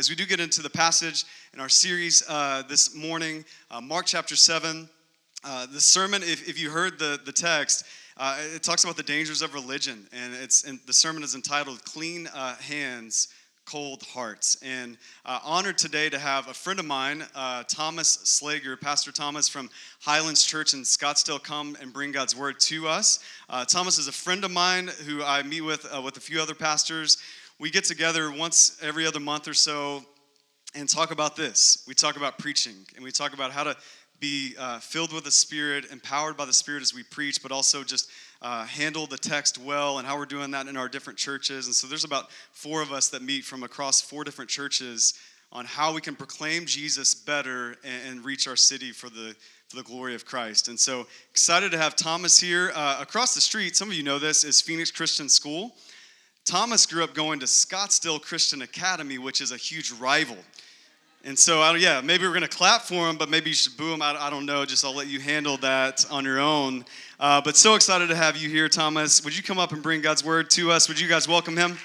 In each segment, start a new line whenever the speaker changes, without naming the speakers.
as we do get into the passage in our series uh, this morning, uh, Mark chapter 7, uh, the sermon, if, if you heard the, the text, uh, it talks about the dangers of religion. And, it's, and the sermon is entitled Clean uh, Hands, Cold Hearts. And uh, honored today to have a friend of mine, Thomas Slager, Pastor Thomas from Highlands Church in Scottsdale, come and bring God's word to us. Thomas is a friend of mine who I meet with with a few other pastors we get together once every other month or so and talk about this. We talk about preaching and we talk about how to be uh, filled with the Spirit, empowered by the Spirit as we preach, but also just uh, handle the text well and how we're doing that in our different churches. And so there's about four of us that meet from across four different churches on how we can proclaim Jesus better and, and reach our city for the for the glory of Christ. And so excited to have Thomas here. Uh, across the street, some of you know this, is Phoenix Christian School. Thomas grew up going to Scottsdale Christian Academy, which is a huge rival. And so, I, yeah, maybe we're going to clap for him, but maybe you should boo him. I, I don't know. Just I'll let you handle that on your own. Uh, but so excited to have you here, Thomas. Would you come up and bring God's word to us? Would you guys welcome him?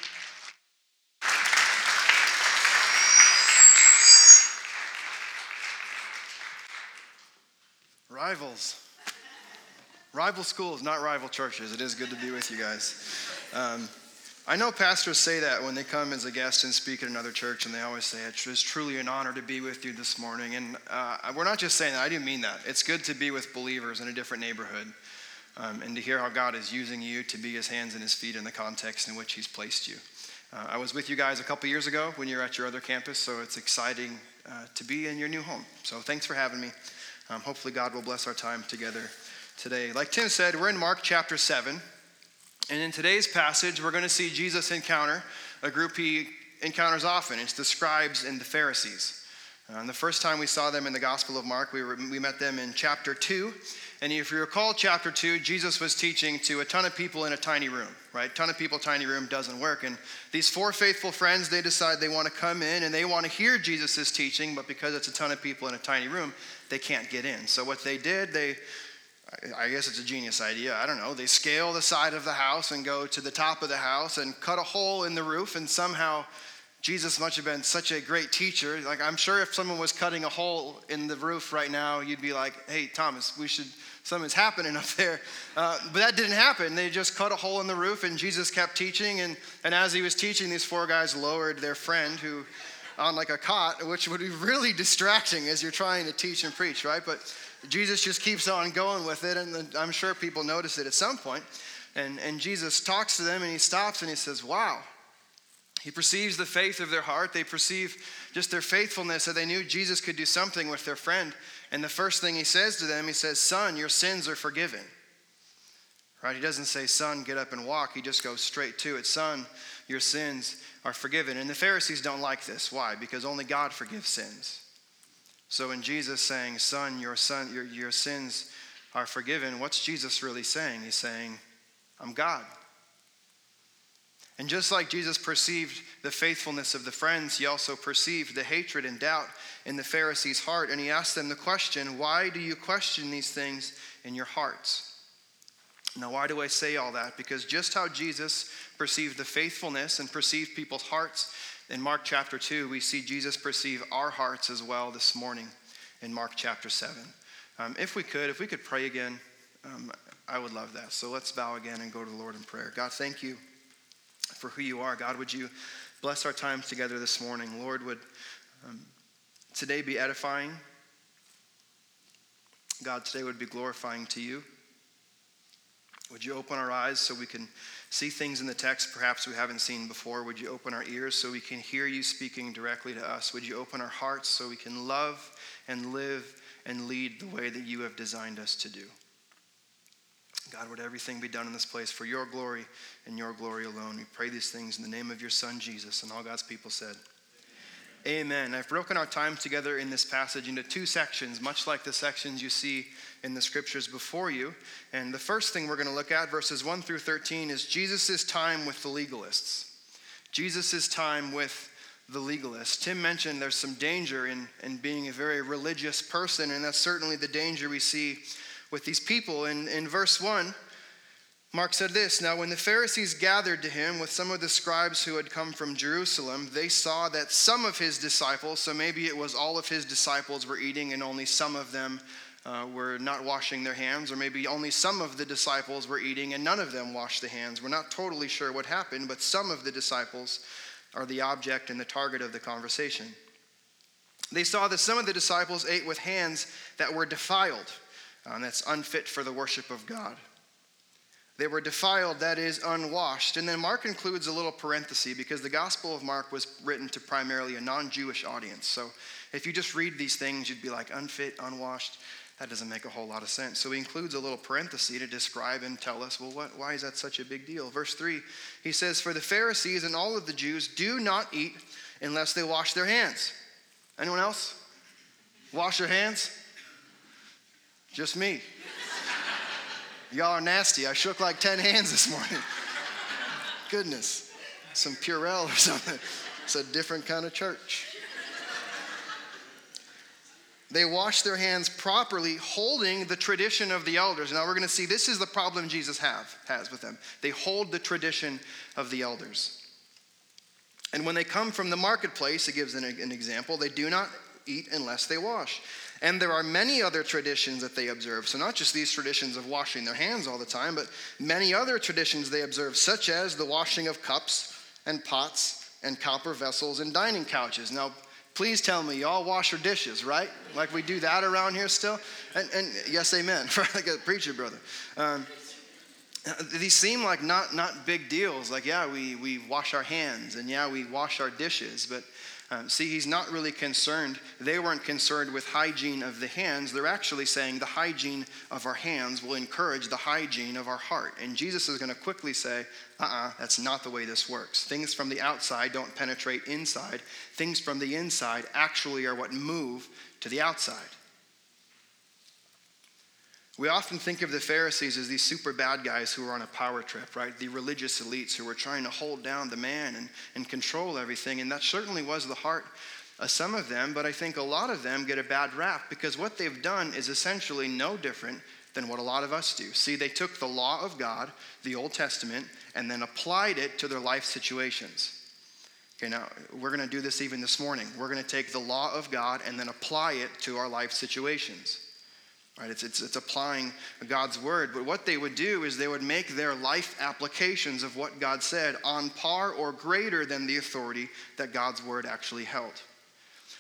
Rivals. Rival schools, not rival churches. It is good to be with you guys. Um, I know pastors say that when they come as a guest and speak at another church, and they always say, It's truly an honor to be with you this morning. And uh, we're not just saying that, I do mean that. It's good to be with believers in a different neighborhood um, and to hear how God is using you to be his hands and his feet in the context in which he's placed you. Uh, I was with you guys a couple years ago when you were at your other campus, so it's exciting uh, to be in your new home. So thanks for having me. Um, hopefully, God will bless our time together today. Like Tim said, we're in Mark chapter 7. And in today's passage, we're going to see Jesus encounter a group he encounters often. It's the scribes and the Pharisees. Uh, and the first time we saw them in the Gospel of Mark, we, were, we met them in chapter 2. And if you recall chapter 2, Jesus was teaching to a ton of people in a tiny room, right? Ton of people, tiny room doesn't work. And these four faithful friends, they decide they want to come in and they want to hear Jesus' teaching, but because it's a ton of people in a tiny room, they can't get in. So what they did, they I guess it's a genius idea. I don't know. They scale the side of the house and go to the top of the house and cut a hole in the roof, and somehow Jesus must have been such a great teacher. Like, I'm sure if someone was cutting a hole in the roof right now, you'd be like, hey, Thomas, we should, something's happening up there. Uh, but that didn't happen. They just cut a hole in the roof, and Jesus kept teaching. And, and as he was teaching, these four guys lowered their friend who, on like a cot, which would be really distracting as you're trying to teach and preach, right? But Jesus just keeps on going with it, and I'm sure people notice it at some point. And, and Jesus talks to them, and he stops and he says, Wow. He perceives the faith of their heart. They perceive just their faithfulness, that they knew Jesus could do something with their friend. And the first thing he says to them, he says, Son, your sins are forgiven. Right? He doesn't say, Son, get up and walk. He just goes straight to it. Son, your sins are forgiven. And the Pharisees don't like this. Why? Because only God forgives sins. So when Jesus saying, "Son, your son, your, your sins are forgiven," what's Jesus really saying? He's saying, "I'm God." And just like Jesus perceived the faithfulness of the friends, he also perceived the hatred and doubt in the Pharisees' heart. And he asked them the question, Why do you question these things in your hearts? Now, why do I say all that? Because just how Jesus perceived the faithfulness and perceived people's hearts, in Mark chapter 2, we see Jesus perceive our hearts as well this morning in Mark chapter 7. Um, if we could, if we could pray again, um, I would love that. So let's bow again and go to the Lord in prayer. God, thank you for who you are. God, would you bless our time together this morning? Lord, would um, today be edifying? God, today would be glorifying to you. Would you open our eyes so we can see things in the text perhaps we haven't seen before? Would you open our ears so we can hear you speaking directly to us? Would you open our hearts so we can love and live and lead the way that you have designed us to do? God, would everything be done in this place for your glory and your glory alone? We pray these things in the name of your Son, Jesus. And all God's people said, Amen. I've broken our time together in this passage into two sections, much like the sections you see in the scriptures before you. And the first thing we're going to look at, verses 1 through 13, is Jesus' time with the legalists. Jesus' time with the legalists. Tim mentioned there's some danger in, in being a very religious person, and that's certainly the danger we see with these people. In, in verse 1, Mark said this Now, when the Pharisees gathered to him with some of the scribes who had come from Jerusalem, they saw that some of his disciples, so maybe it was all of his disciples, were eating and only some of them uh, were not washing their hands, or maybe only some of the disciples were eating and none of them washed the hands. We're not totally sure what happened, but some of the disciples are the object and the target of the conversation. They saw that some of the disciples ate with hands that were defiled, um, that's unfit for the worship of God. They were defiled, that is, unwashed. And then Mark includes a little parenthesis because the Gospel of Mark was written to primarily a non Jewish audience. So if you just read these things, you'd be like, unfit, unwashed. That doesn't make a whole lot of sense. So he includes a little parenthesis to describe and tell us, well, what, why is that such a big deal? Verse 3, he says, For the Pharisees and all of the Jews do not eat unless they wash their hands. Anyone else? Wash your hands? Just me. Y'all are nasty. I shook like 10 hands this morning. Goodness. Some Purell or something. It's a different kind of church. They wash their hands properly, holding the tradition of the elders. Now we're going to see this is the problem Jesus have, has with them. They hold the tradition of the elders. And when they come from the marketplace, it gives an, an example, they do not eat unless they wash. And there are many other traditions that they observe. So, not just these traditions of washing their hands all the time, but many other traditions they observe, such as the washing of cups and pots and copper vessels and dining couches. Now, please tell me, y'all wash your dishes, right? Like we do that around here still? And, and yes, amen, like a preacher brother. Um, these seem like not, not big deals. Like, yeah, we, we wash our hands and yeah, we wash our dishes, but um, see, he's not really concerned. They weren't concerned with hygiene of the hands. They're actually saying the hygiene of our hands will encourage the hygiene of our heart. And Jesus is going to quickly say, uh uh-uh, uh, that's not the way this works. Things from the outside don't penetrate inside, things from the inside actually are what move to the outside. We often think of the Pharisees as these super bad guys who are on a power trip, right? The religious elites who were trying to hold down the man and, and control everything. And that certainly was the heart of some of them, but I think a lot of them get a bad rap because what they've done is essentially no different than what a lot of us do. See, they took the law of God, the Old Testament, and then applied it to their life situations. Okay, now we're going to do this even this morning. We're going to take the law of God and then apply it to our life situations. Right? It's, it's, it's applying God's word. But what they would do is they would make their life applications of what God said on par or greater than the authority that God's word actually held.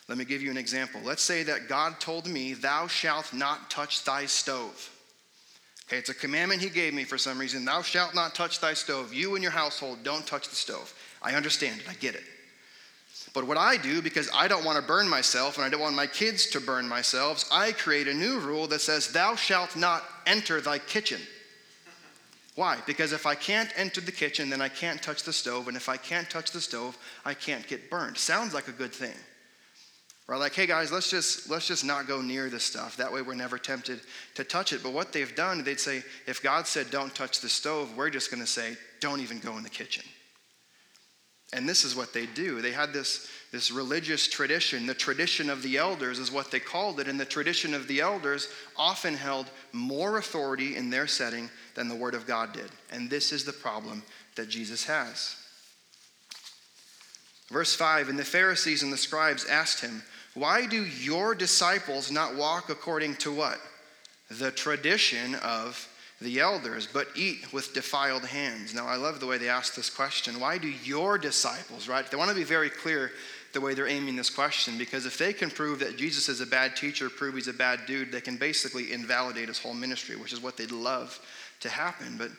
Let me give you an example. Let's say that God told me, Thou shalt not touch thy stove. Okay, it's a commandment he gave me for some reason. Thou shalt not touch thy stove. You and your household don't touch the stove. I understand it, I get it. But what I do, because I don't want to burn myself and I don't want my kids to burn themselves, I create a new rule that says, Thou shalt not enter thy kitchen. Why? Because if I can't enter the kitchen, then I can't touch the stove. And if I can't touch the stove, I can't get burned. Sounds like a good thing. Right? Like, hey guys, let's just let's just not go near this stuff. That way we're never tempted to touch it. But what they've done, they'd say, if God said don't touch the stove, we're just gonna say, don't even go in the kitchen. And this is what they do. They had this, this religious tradition. The tradition of the elders is what they called it. And the tradition of the elders often held more authority in their setting than the Word of God did. And this is the problem that Jesus has. Verse 5 And the Pharisees and the scribes asked him, Why do your disciples not walk according to what? The tradition of the elders, but eat with defiled hands. Now, I love the way they ask this question. Why do your disciples, right? They want to be very clear the way they're aiming this question because if they can prove that Jesus is a bad teacher, prove he's a bad dude, they can basically invalidate his whole ministry, which is what they'd love to happen. But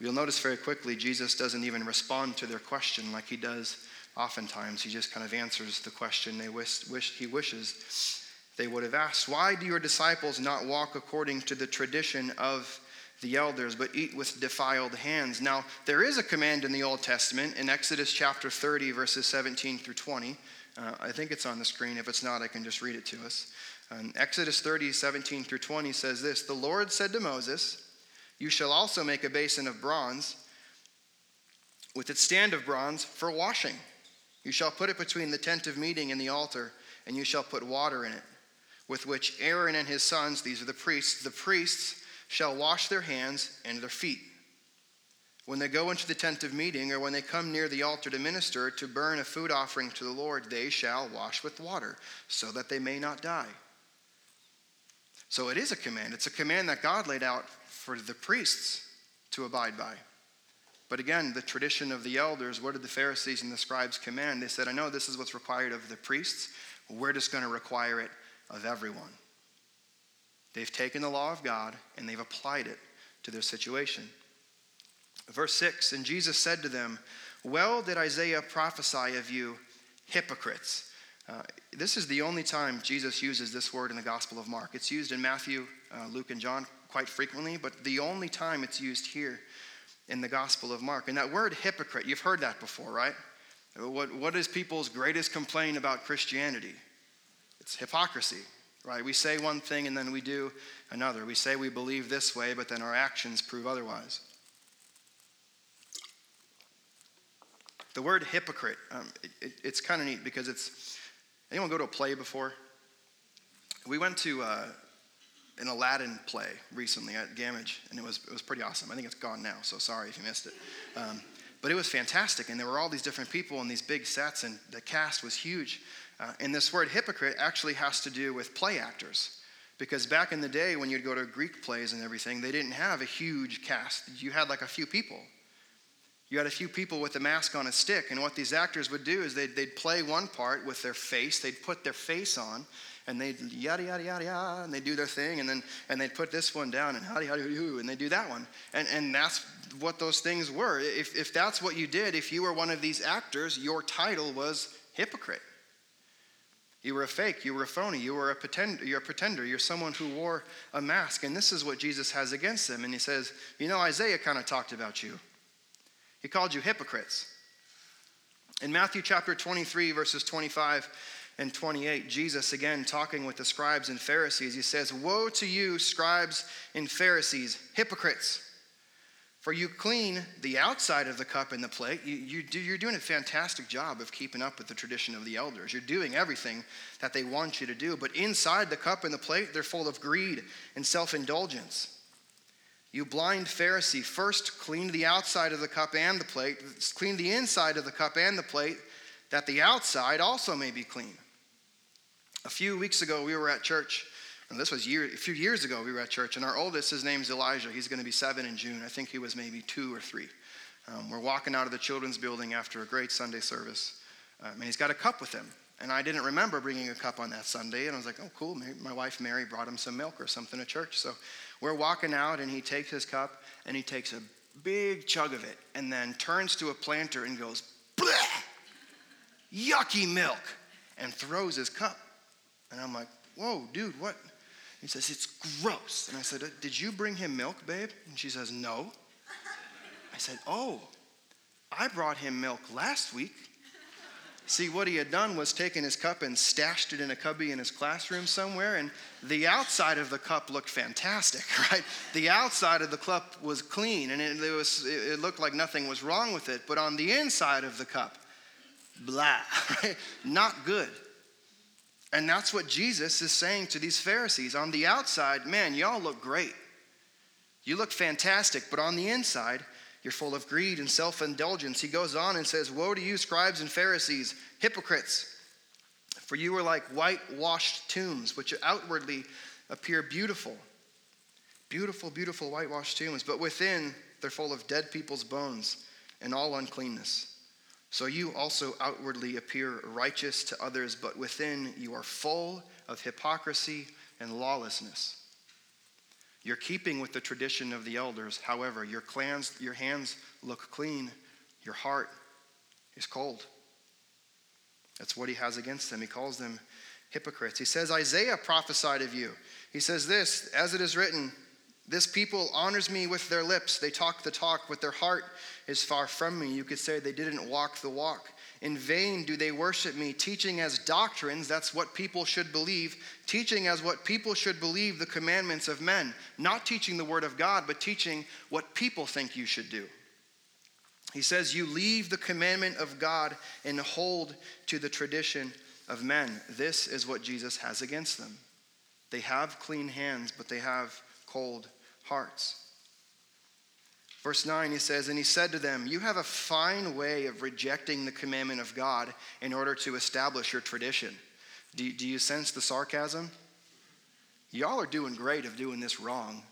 you'll notice very quickly, Jesus doesn't even respond to their question like he does oftentimes. He just kind of answers the question they wish, wish he wishes they would have asked. Why do your disciples not walk according to the tradition of the elders, but eat with defiled hands. Now, there is a command in the Old Testament in Exodus chapter 30, verses 17 through 20. Uh, I think it's on the screen. If it's not, I can just read it to us. Um, Exodus 30, 17 through 20 says this The Lord said to Moses, You shall also make a basin of bronze with its stand of bronze for washing. You shall put it between the tent of meeting and the altar, and you shall put water in it, with which Aaron and his sons, these are the priests, the priests, shall wash their hands and their feet. When they go into the tent of meeting, or when they come near the altar to minister, to burn a food offering to the Lord, they shall wash with water, so that they may not die. So it is a command. It's a command that God laid out for the priests to abide by. But again, the tradition of the elders, what did the Pharisees and the scribes command? They said, I know this is what's required of the priests, we're just going to require it of everyone. They've taken the law of God and they've applied it to their situation. Verse 6 And Jesus said to them, Well did Isaiah prophesy of you, hypocrites. Uh, this is the only time Jesus uses this word in the Gospel of Mark. It's used in Matthew, uh, Luke, and John quite frequently, but the only time it's used here in the Gospel of Mark. And that word hypocrite, you've heard that before, right? What, what is people's greatest complaint about Christianity? It's hypocrisy, right? We say one thing and then we do another. We say we believe this way, but then our actions prove otherwise. The word hypocrite, um, it, it, it's kind of neat because it's. Anyone go to a play before? We went to uh, an Aladdin play recently at Gammage, and it was, it was pretty awesome. I think it's gone now, so sorry if you missed it. Um, but it was fantastic, and there were all these different people in these big sets, and the cast was huge. Uh, and this word hypocrite actually has to do with play actors. Because back in the day, when you'd go to Greek plays and everything, they didn't have a huge cast. You had like a few people. You had a few people with a mask on a stick, and what these actors would do is they'd, they'd play one part with their face, they'd put their face on, and they'd yada yada yada yada, and they do their thing, and then and they'd put this one down, and howdy howdy hoo, and they do that one, and and that's what those things were. If if that's what you did, if you were one of these actors, your title was hypocrite. You were a fake. You were a phony. You were a pretender. You're a pretender. You're someone who wore a mask. And this is what Jesus has against them. And he says, You know, Isaiah kind of talked about you. He called you hypocrites. In Matthew chapter 23, verses 25 and 28, Jesus, again talking with the scribes and Pharisees, he says, Woe to you, scribes and Pharisees, hypocrites! For you clean the outside of the cup and the plate. You, you do, you're doing a fantastic job of keeping up with the tradition of the elders. You're doing everything that they want you to do. But inside the cup and the plate, they're full of greed and self indulgence. You blind Pharisee, first clean the outside of the cup and the plate, clean the inside of the cup and the plate, that the outside also may be clean. A few weeks ago, we were at church, and this was year, a few years ago, we were at church, and our oldest, his name's Elijah. He's going to be seven in June. I think he was maybe two or three. Um, we're walking out of the children's building after a great Sunday service, um, and he's got a cup with him. And I didn't remember bringing a cup on that Sunday, and I was like, oh, cool. Maybe my wife Mary brought him some milk or something to church. So we're walking out, and he takes his cup and he takes a big chug of it and then turns to a planter and goes, yucky milk, and throws his cup. And I'm like, whoa, dude, what? He says, it's gross. And I said, uh, did you bring him milk, babe? And she says, no. I said, oh, I brought him milk last week. See, what he had done was taken his cup and stashed it in a cubby in his classroom somewhere, and the outside of the cup looked fantastic, right? The outside of the cup was clean, and it, it, was, it looked like nothing was wrong with it, but on the inside of the cup, blah, right? Not good. And that's what Jesus is saying to these Pharisees. On the outside, man, y'all look great. You look fantastic, but on the inside, you're full of greed and self indulgence. He goes on and says, Woe to you, scribes and Pharisees, hypocrites! For you are like whitewashed tombs, which outwardly appear beautiful. Beautiful, beautiful whitewashed tombs, but within they're full of dead people's bones and all uncleanness. So you also outwardly appear righteous to others, but within you are full of hypocrisy and lawlessness. You're keeping with the tradition of the elders. However, your, clans, your hands look clean, your heart is cold. That's what he has against them. He calls them hypocrites. He says, Isaiah prophesied of you. He says this, as it is written, this people honors me with their lips. They talk the talk, but their heart is far from me. You could say they didn't walk the walk. In vain do they worship me, teaching as doctrines, that's what people should believe, teaching as what people should believe the commandments of men, not teaching the word of God, but teaching what people think you should do. He says, You leave the commandment of God and hold to the tradition of men. This is what Jesus has against them. They have clean hands, but they have cold hearts. Verse 9, he says, And he said to them, You have a fine way of rejecting the commandment of God in order to establish your tradition. Do, do you sense the sarcasm? Y'all are doing great of doing this wrong.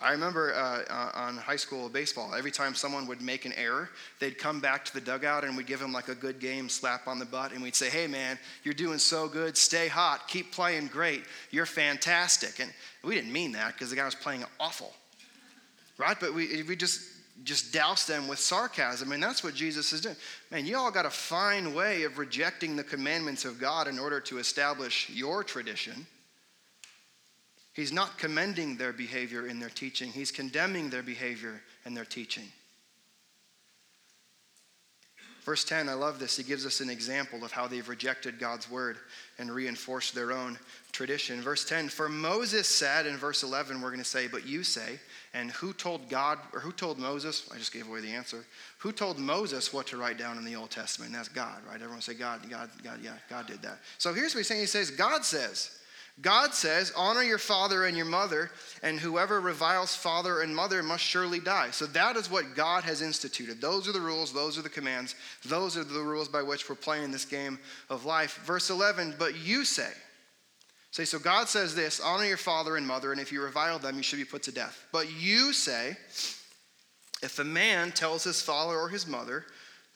I remember uh, on high school baseball, every time someone would make an error, they'd come back to the dugout and we'd give them like a good game slap on the butt, and we'd say, Hey man, you're doing so good. Stay hot. Keep playing great. You're fantastic. And we didn't mean that because the guy was playing awful, right? But we, we just just douse them with sarcasm. And that's what Jesus is doing. Man, you all got a fine way of rejecting the commandments of God in order to establish your tradition. He's not commending their behavior in their teaching, he's condemning their behavior in their teaching. Verse 10, I love this. He gives us an example of how they've rejected God's word and reinforced their own tradition. Verse 10, for Moses said, in verse 11, we're going to say, but you say, and who told God, or who told Moses? I just gave away the answer. Who told Moses what to write down in the Old Testament? And that's God, right? Everyone say, God, God, God, yeah, God did that. So here's what he's saying He says, God says, God says, honor your father and your mother, and whoever reviles father and mother must surely die. So that is what God has instituted. Those are the rules, those are the commands, those are the rules by which we're playing this game of life. Verse 11, but you say, say, so God says this honor your father and mother, and if you revile them, you should be put to death. But you say, if a man tells his father or his mother,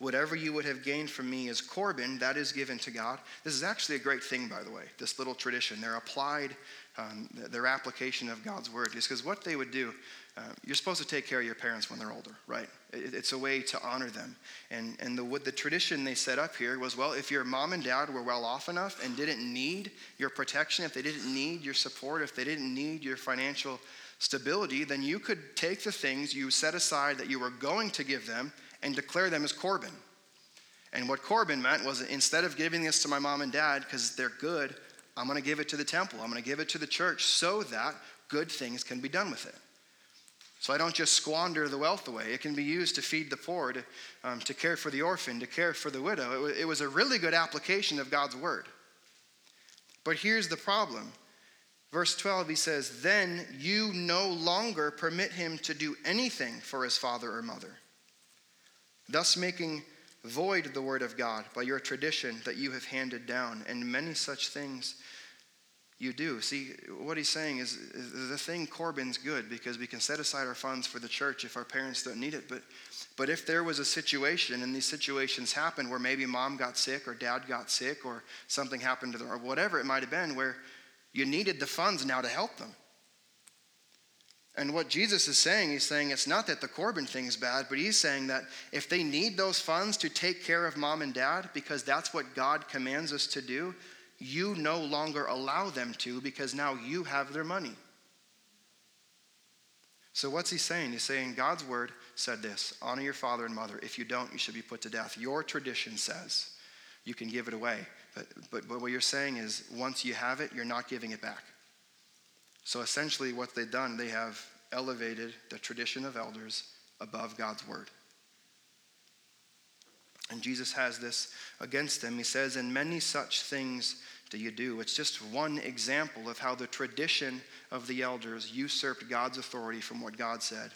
Whatever you would have gained from me is Corban, that is given to God. This is actually a great thing, by the way, this little tradition. They're applied, um, their application of God's word is because what they would do, uh, you're supposed to take care of your parents when they're older, right? It, it's a way to honor them. And, and the, the tradition they set up here was well, if your mom and dad were well off enough and didn't need your protection, if they didn't need your support, if they didn't need your financial stability, then you could take the things you set aside that you were going to give them and declare them as Corban. And what Corban meant was instead of giving this to my mom and dad because they're good, I'm going to give it to the temple. I'm going to give it to the church so that good things can be done with it. So I don't just squander the wealth away. It can be used to feed the poor, to, um, to care for the orphan, to care for the widow. It, it was a really good application of God's word. But here's the problem. Verse 12, he says, Then you no longer permit him to do anything for his father or mother thus making void the word of God by your tradition that you have handed down, and many such things you do. See, what he's saying is, is, the thing Corban's good because we can set aside our funds for the church if our parents don't need it. But, but if there was a situation, and these situations happen where maybe mom got sick or dad got sick or something happened to them or whatever it might have been, where you needed the funds now to help them. And what Jesus is saying, he's saying it's not that the Corban thing is bad, but he's saying that if they need those funds to take care of mom and dad, because that's what God commands us to do, you no longer allow them to because now you have their money. So, what's he saying? He's saying God's word said this honor your father and mother. If you don't, you should be put to death. Your tradition says you can give it away. But, but, but what you're saying is once you have it, you're not giving it back. So essentially, what they've done, they have elevated the tradition of elders above God's word. And Jesus has this against them. He says, And many such things do you do. It's just one example of how the tradition of the elders usurped God's authority from what God said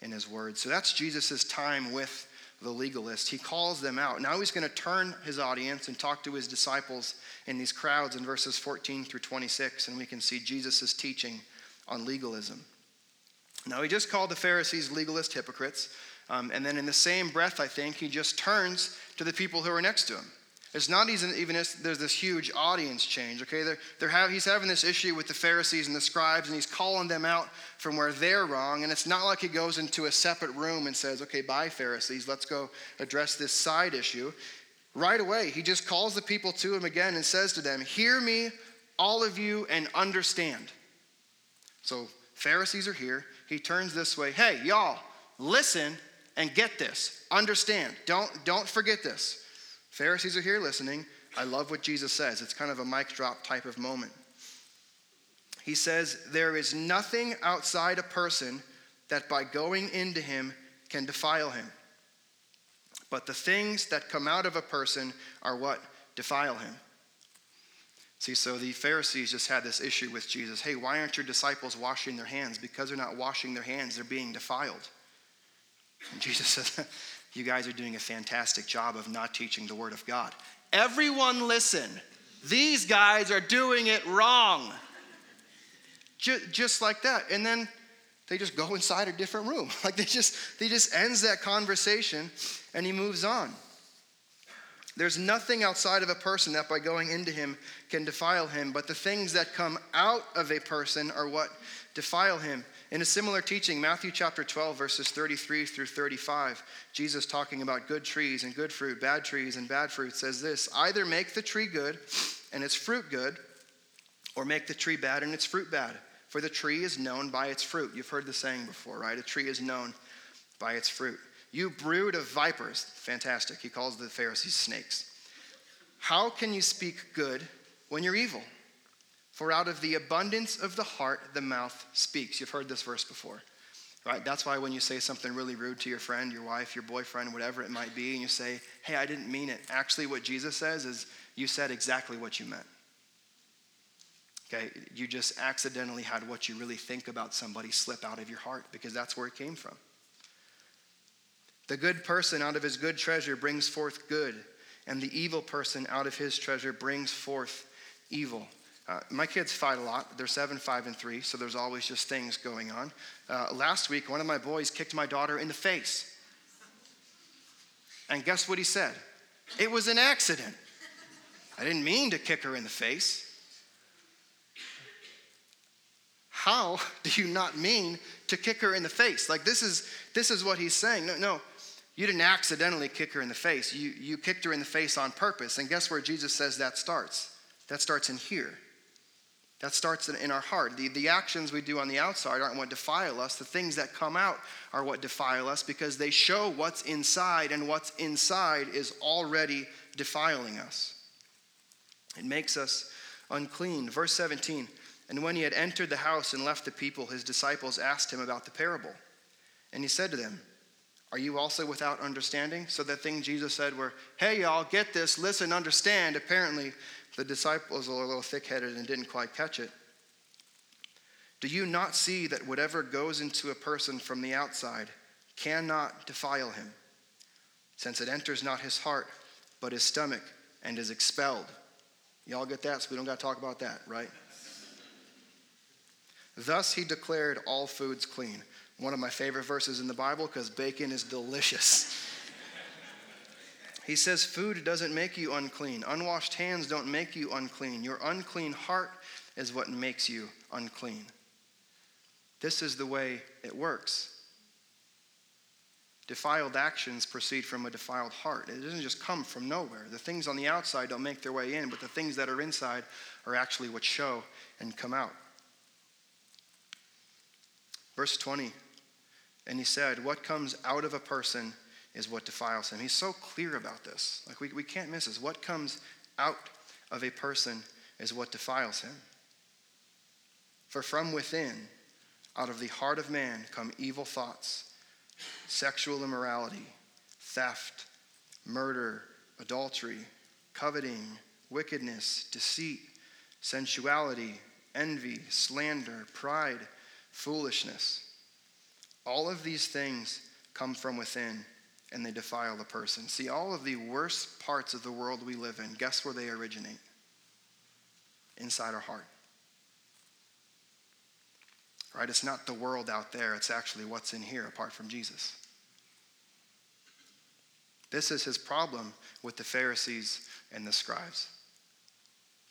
in his word. So that's Jesus' time with the legalist. He calls them out. Now he's going to turn his audience and talk to his disciples in these crowds in verses 14 through 26, and we can see Jesus' teaching on legalism. Now, he just called the Pharisees legalist hypocrites, um, and then in the same breath, I think, he just turns to the people who are next to him. It's not even, there's this huge audience change, okay? They're, they're have, he's having this issue with the Pharisees and the scribes, and he's calling them out from where they're wrong. And it's not like he goes into a separate room and says, okay, bye, Pharisees, let's go address this side issue. Right away, he just calls the people to him again and says to them, Hear me, all of you, and understand. So, Pharisees are here. He turns this way. Hey, y'all, listen and get this. Understand. Don't, don't forget this. Pharisees are here listening. I love what Jesus says. It's kind of a mic drop type of moment. He says, There is nothing outside a person that by going into him can defile him. But the things that come out of a person are what defile him. See, so the Pharisees just had this issue with Jesus. Hey, why aren't your disciples washing their hands? Because they're not washing their hands, they're being defiled. And Jesus says, You guys are doing a fantastic job of not teaching the Word of God. Everyone listen. These guys are doing it wrong. Just like that. And then they just go inside a different room. Like they just they just ends that conversation and he moves on. There's nothing outside of a person that by going into him can defile him, but the things that come out of a person are what defile him. In a similar teaching, Matthew chapter 12, verses 33 through 35, Jesus talking about good trees and good fruit, bad trees and bad fruit, says this either make the tree good and its fruit good, or make the tree bad and its fruit bad. For the tree is known by its fruit. You've heard the saying before, right? A tree is known by its fruit. You brood of vipers. Fantastic. He calls the Pharisees snakes. How can you speak good when you're evil? For out of the abundance of the heart, the mouth speaks. You've heard this verse before, right? That's why when you say something really rude to your friend, your wife, your boyfriend, whatever it might be, and you say, hey, I didn't mean it. Actually, what Jesus says is, you said exactly what you meant. Okay, you just accidentally had what you really think about somebody slip out of your heart because that's where it came from. The good person out of his good treasure brings forth good, and the evil person out of his treasure brings forth evil. Uh, my kids fight a lot. They're seven, five, and three, so there's always just things going on. Uh, last week, one of my boys kicked my daughter in the face. And guess what he said? It was an accident. I didn't mean to kick her in the face. How do you not mean to kick her in the face? Like this is this is what he's saying. No, no, you didn't accidentally kick her in the face. You, you kicked her in the face on purpose. And guess where Jesus says that starts? That starts in here. That starts in, in our heart. The, the actions we do on the outside aren't what defile us. The things that come out are what defile us because they show what's inside, and what's inside is already defiling us. It makes us unclean. Verse 17 And when he had entered the house and left the people, his disciples asked him about the parable. And he said to them, are you also without understanding? So that thing Jesus said were, hey, y'all, get this, listen, understand. Apparently, the disciples were a little thick headed and didn't quite catch it. Do you not see that whatever goes into a person from the outside cannot defile him, since it enters not his heart, but his stomach, and is expelled? Y'all get that? So we don't got to talk about that, right? Thus he declared all foods clean one of my favorite verses in the Bible because bacon is delicious. he says, Food doesn't make you unclean. Unwashed hands don't make you unclean. Your unclean heart is what makes you unclean. This is the way it works. Defiled actions proceed from a defiled heart. It doesn't just come from nowhere. The things on the outside don't make their way in, but the things that are inside are actually what show and come out. Verse 20 and he said, What comes out of a person is what defiles him. He's so clear about this. Like, we, we can't miss this. What comes out of a person is what defiles him. For from within, out of the heart of man, come evil thoughts, sexual immorality, theft, murder, adultery, coveting, wickedness, deceit, sensuality, envy, slander, pride, foolishness. All of these things come from within and they defile the person. See, all of the worst parts of the world we live in, guess where they originate? Inside our heart. Right? It's not the world out there, it's actually what's in here apart from Jesus. This is his problem with the Pharisees and the scribes.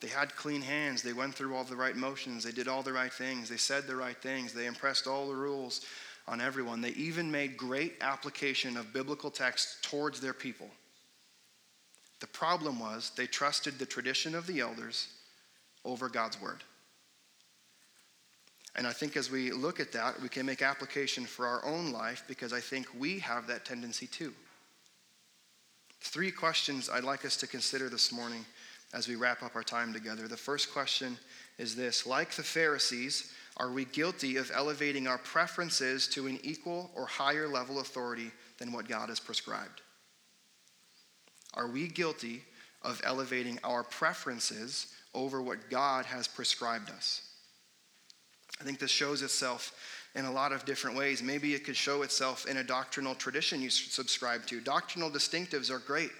They had clean hands. They went through all the right motions. They did all the right things. They said the right things. They impressed all the rules on everyone. They even made great application of biblical text towards their people. The problem was they trusted the tradition of the elders over God's word. And I think as we look at that, we can make application for our own life because I think we have that tendency too. Three questions I'd like us to consider this morning as we wrap up our time together. The first question is this Like the Pharisees, are we guilty of elevating our preferences to an equal or higher level authority than what God has prescribed? Are we guilty of elevating our preferences over what God has prescribed us? I think this shows itself in a lot of different ways. Maybe it could show itself in a doctrinal tradition you subscribe to. Doctrinal distinctives are great.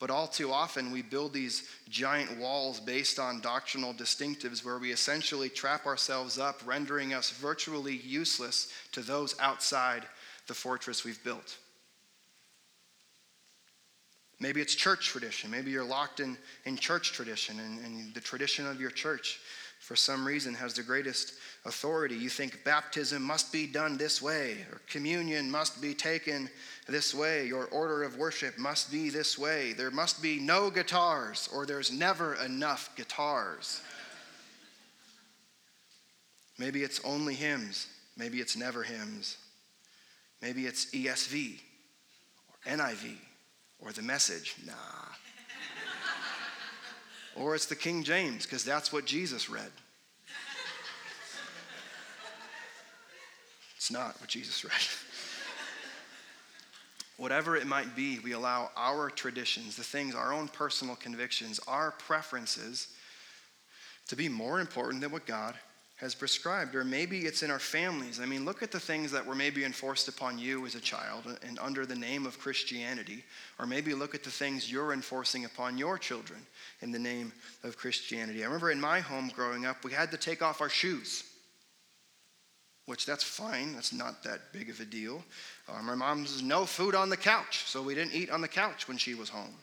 But all too often, we build these giant walls based on doctrinal distinctives where we essentially trap ourselves up, rendering us virtually useless to those outside the fortress we've built. Maybe it's church tradition. Maybe you're locked in, in church tradition, and, and the tradition of your church, for some reason, has the greatest authority. You think baptism must be done this way, or communion must be taken this way, your order of worship must be this way. There must be no guitars, or there's never enough guitars. Maybe it's only hymns. Maybe it's never hymns. Maybe it's ESV or NIV or the message. Nah. or it's the King James, because that's what Jesus read. It's not what Jesus read. Whatever it might be, we allow our traditions, the things, our own personal convictions, our preferences to be more important than what God has prescribed. Or maybe it's in our families. I mean, look at the things that were maybe enforced upon you as a child and under the name of Christianity. Or maybe look at the things you're enforcing upon your children in the name of Christianity. I remember in my home growing up, we had to take off our shoes which that's fine. That's not that big of a deal. Uh, my mom says, no food on the couch, so we didn't eat on the couch when she was home.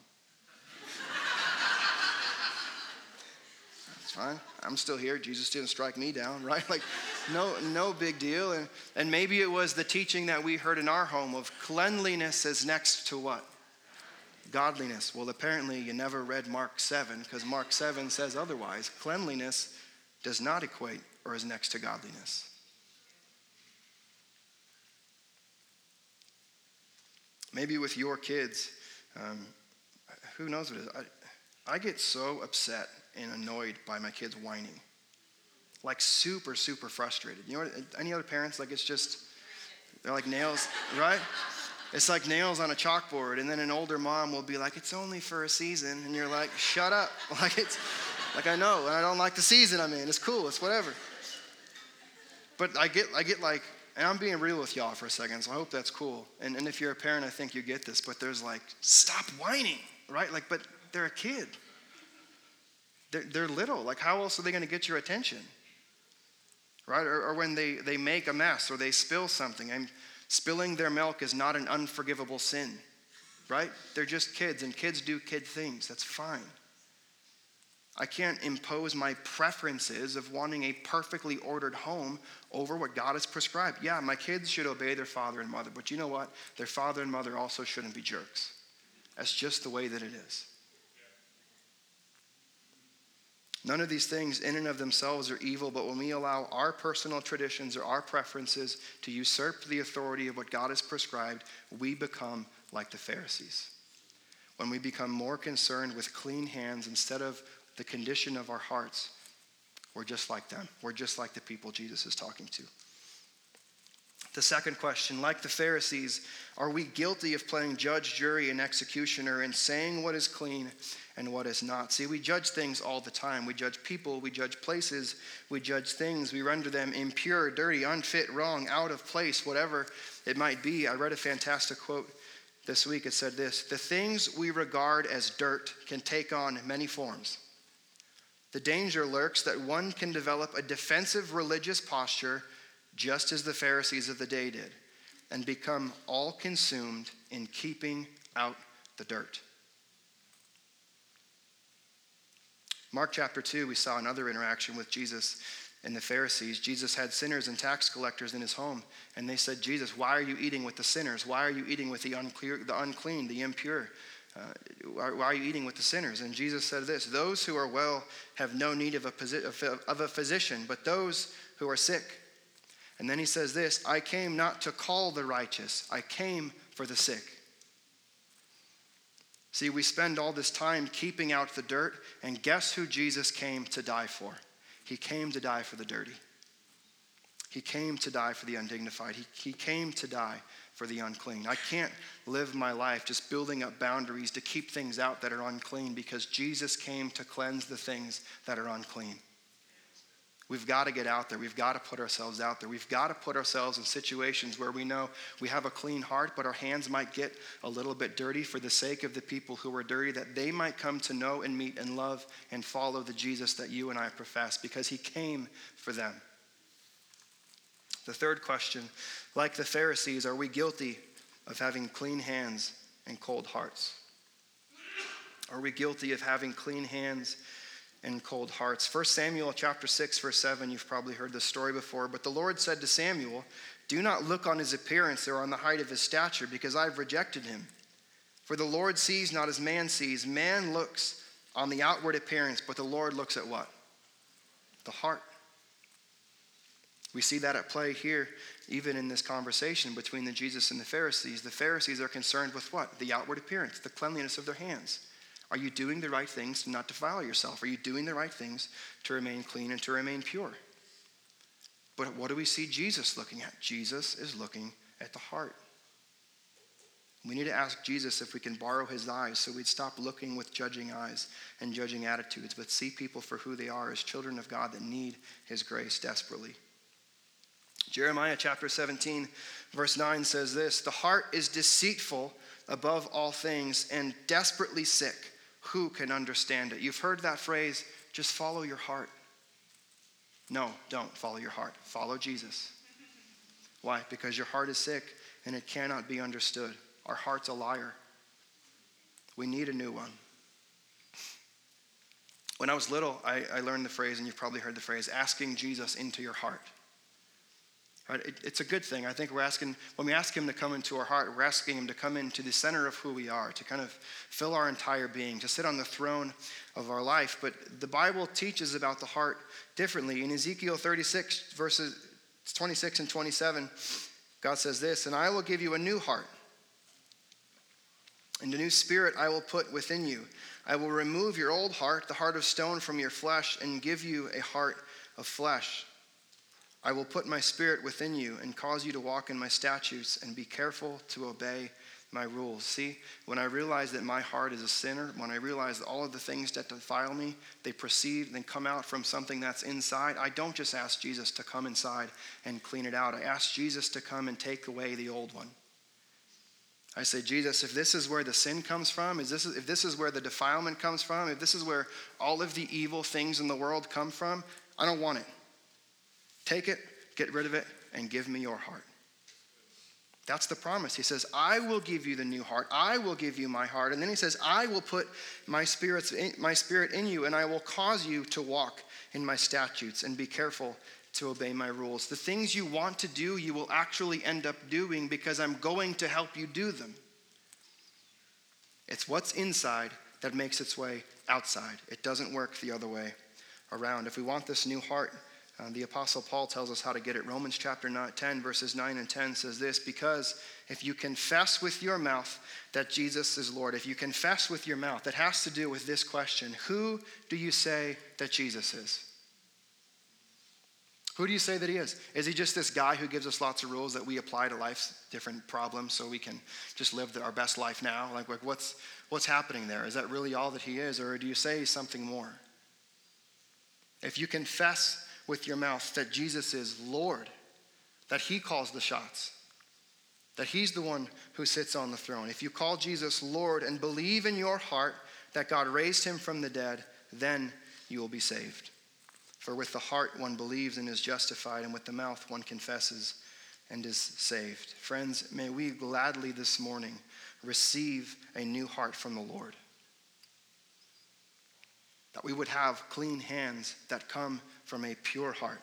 that's fine. I'm still here. Jesus didn't strike me down, right? Like, no, no big deal. And, and maybe it was the teaching that we heard in our home of cleanliness is next to what? Godliness. Well, apparently you never read Mark 7 because Mark 7 says otherwise. Cleanliness does not equate or is next to godliness. Maybe with your kids, um, who knows what it is. I, I get so upset and annoyed by my kids whining. Like super, super frustrated. You know what, any other parents, like it's just, they're like nails, right? It's like nails on a chalkboard, and then an older mom will be like, "It's only for a season," and you're like, "Shut up!" Like it's, like I know, and I don't like the season I'm in. It's cool. It's whatever. But I get, I get like and I'm being real with y'all for a second, so I hope that's cool. And, and if you're a parent, I think you get this, but there's like, stop whining, right? Like, but they're a kid. They're, they're little. Like, how else are they going to get your attention? Right? Or, or when they, they make a mess or they spill something. And spilling their milk is not an unforgivable sin, right? They're just kids, and kids do kid things. That's fine. I can't impose my preferences of wanting a perfectly ordered home over what God has prescribed. Yeah, my kids should obey their father and mother, but you know what? Their father and mother also shouldn't be jerks. That's just the way that it is. None of these things, in and of themselves, are evil, but when we allow our personal traditions or our preferences to usurp the authority of what God has prescribed, we become like the Pharisees. When we become more concerned with clean hands instead of the condition of our hearts, we're just like them. We're just like the people Jesus is talking to. The second question, like the Pharisees, are we guilty of playing judge, jury, and executioner and saying what is clean and what is not? See, we judge things all the time. We judge people, we judge places, we judge things, we render them impure, dirty, unfit, wrong, out of place, whatever it might be. I read a fantastic quote this week. It said this The things we regard as dirt can take on many forms. The danger lurks that one can develop a defensive religious posture just as the Pharisees of the day did and become all consumed in keeping out the dirt. Mark chapter 2, we saw another interaction with Jesus and the Pharisees. Jesus had sinners and tax collectors in his home, and they said, Jesus, why are you eating with the sinners? Why are you eating with the, unclear, the unclean, the impure? Uh, why, why, are you eating with the sinners? And Jesus said this Those who are well have no need of a, of a physician, but those who are sick. And then he says this I came not to call the righteous, I came for the sick. See, we spend all this time keeping out the dirt, and guess who Jesus came to die for? He came to die for the dirty. He came to die for the undignified. He, he came to die for the unclean. I can't live my life just building up boundaries to keep things out that are unclean because Jesus came to cleanse the things that are unclean. We've got to get out there. We've got to put ourselves out there. We've got to put ourselves in situations where we know we have a clean heart, but our hands might get a little bit dirty for the sake of the people who are dirty, that they might come to know and meet and love and follow the Jesus that you and I profess because he came for them. The third question like the Pharisees, are we guilty of having clean hands and cold hearts? Are we guilty of having clean hands and cold hearts. 1 Samuel chapter 6 verse 7, you've probably heard this story before, but the Lord said to Samuel, "Do not look on his appearance or on the height of his stature, because I've rejected him. For the Lord sees not as man sees. Man looks on the outward appearance, but the Lord looks at what? The heart." We see that at play here, even in this conversation between the Jesus and the Pharisees. The Pharisees are concerned with what? The outward appearance, the cleanliness of their hands. Are you doing the right things to not defile yourself? Are you doing the right things to remain clean and to remain pure? But what do we see Jesus looking at? Jesus is looking at the heart. We need to ask Jesus if we can borrow his eyes so we'd stop looking with judging eyes and judging attitudes, but see people for who they are as children of God that need his grace desperately. Jeremiah chapter 17, verse 9 says this The heart is deceitful above all things and desperately sick. Who can understand it? You've heard that phrase, just follow your heart. No, don't follow your heart. Follow Jesus. Why? Because your heart is sick and it cannot be understood. Our heart's a liar. We need a new one. When I was little, I, I learned the phrase, and you've probably heard the phrase, asking Jesus into your heart. Right? It, it's a good thing. I think we're asking, when we ask Him to come into our heart, we're asking Him to come into the center of who we are, to kind of fill our entire being, to sit on the throne of our life. But the Bible teaches about the heart differently. In Ezekiel 36, verses 26 and 27, God says this And I will give you a new heart, and a new spirit I will put within you. I will remove your old heart, the heart of stone, from your flesh, and give you a heart of flesh. I will put my spirit within you and cause you to walk in my statutes and be careful to obey my rules. See, when I realize that my heart is a sinner, when I realize that all of the things that defile me, they proceed and come out from something that's inside, I don't just ask Jesus to come inside and clean it out. I ask Jesus to come and take away the old one. I say, Jesus, if this is where the sin comes from, is this, if this is where the defilement comes from, if this is where all of the evil things in the world come from, I don't want it. Take it, get rid of it, and give me your heart. That's the promise. He says, I will give you the new heart. I will give you my heart. And then he says, I will put my, spirits in, my spirit in you, and I will cause you to walk in my statutes and be careful to obey my rules. The things you want to do, you will actually end up doing because I'm going to help you do them. It's what's inside that makes its way outside. It doesn't work the other way around. If we want this new heart, uh, the Apostle Paul tells us how to get it. Romans chapter 9, 10, verses 9 and 10 says this Because if you confess with your mouth that Jesus is Lord, if you confess with your mouth, that has to do with this question Who do you say that Jesus is? Who do you say that he is? Is he just this guy who gives us lots of rules that we apply to life's different problems so we can just live our best life now? Like, like what's, what's happening there? Is that really all that he is? Or do you say something more? If you confess with your mouth that Jesus is Lord, that He calls the shots, that He's the one who sits on the throne. If you call Jesus Lord and believe in your heart that God raised Him from the dead, then you will be saved. For with the heart one believes and is justified, and with the mouth one confesses and is saved. Friends, may we gladly this morning receive a new heart from the Lord. That we would have clean hands that come from a pure heart.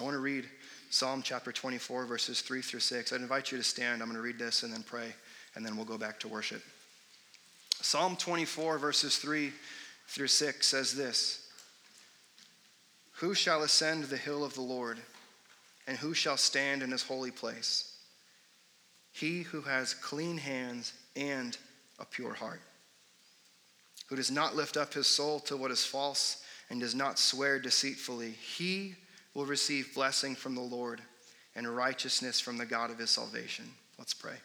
I want to read Psalm chapter 24, verses 3 through 6. I'd invite you to stand. I'm going to read this and then pray, and then we'll go back to worship. Psalm 24, verses 3 through 6 says this Who shall ascend the hill of the Lord, and who shall stand in his holy place? He who has clean hands and a pure heart, who does not lift up his soul to what is false and does not swear deceitfully, he will receive blessing from the Lord and righteousness from the God of his salvation. Let's pray.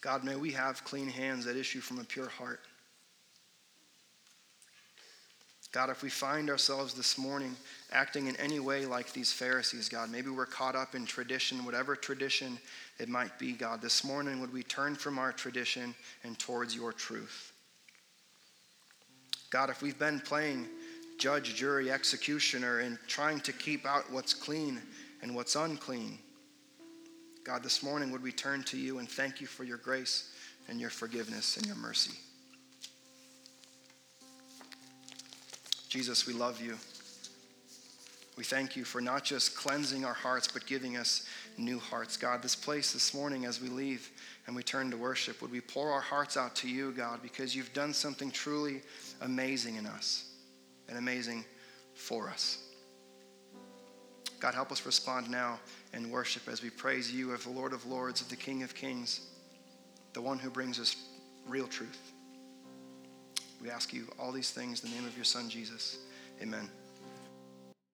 God, may we have clean hands that issue from a pure heart. God, if we find ourselves this morning acting in any way like these Pharisees, God, maybe we're caught up in tradition, whatever tradition it might be, God, this morning would we turn from our tradition and towards your truth? God, if we've been playing judge, jury, executioner and trying to keep out what's clean and what's unclean, God, this morning would we turn to you and thank you for your grace and your forgiveness and your mercy. Jesus, we love you. We thank you for not just cleansing our hearts, but giving us new hearts. God, this place this morning as we leave and we turn to worship, would we pour our hearts out to you, God, because you've done something truly amazing in us and amazing for us. God, help us respond now in worship as we praise you of the Lord of Lords, of the King of Kings, the one who brings us real truth. We ask you all these things in the name of your Son, Jesus. Amen.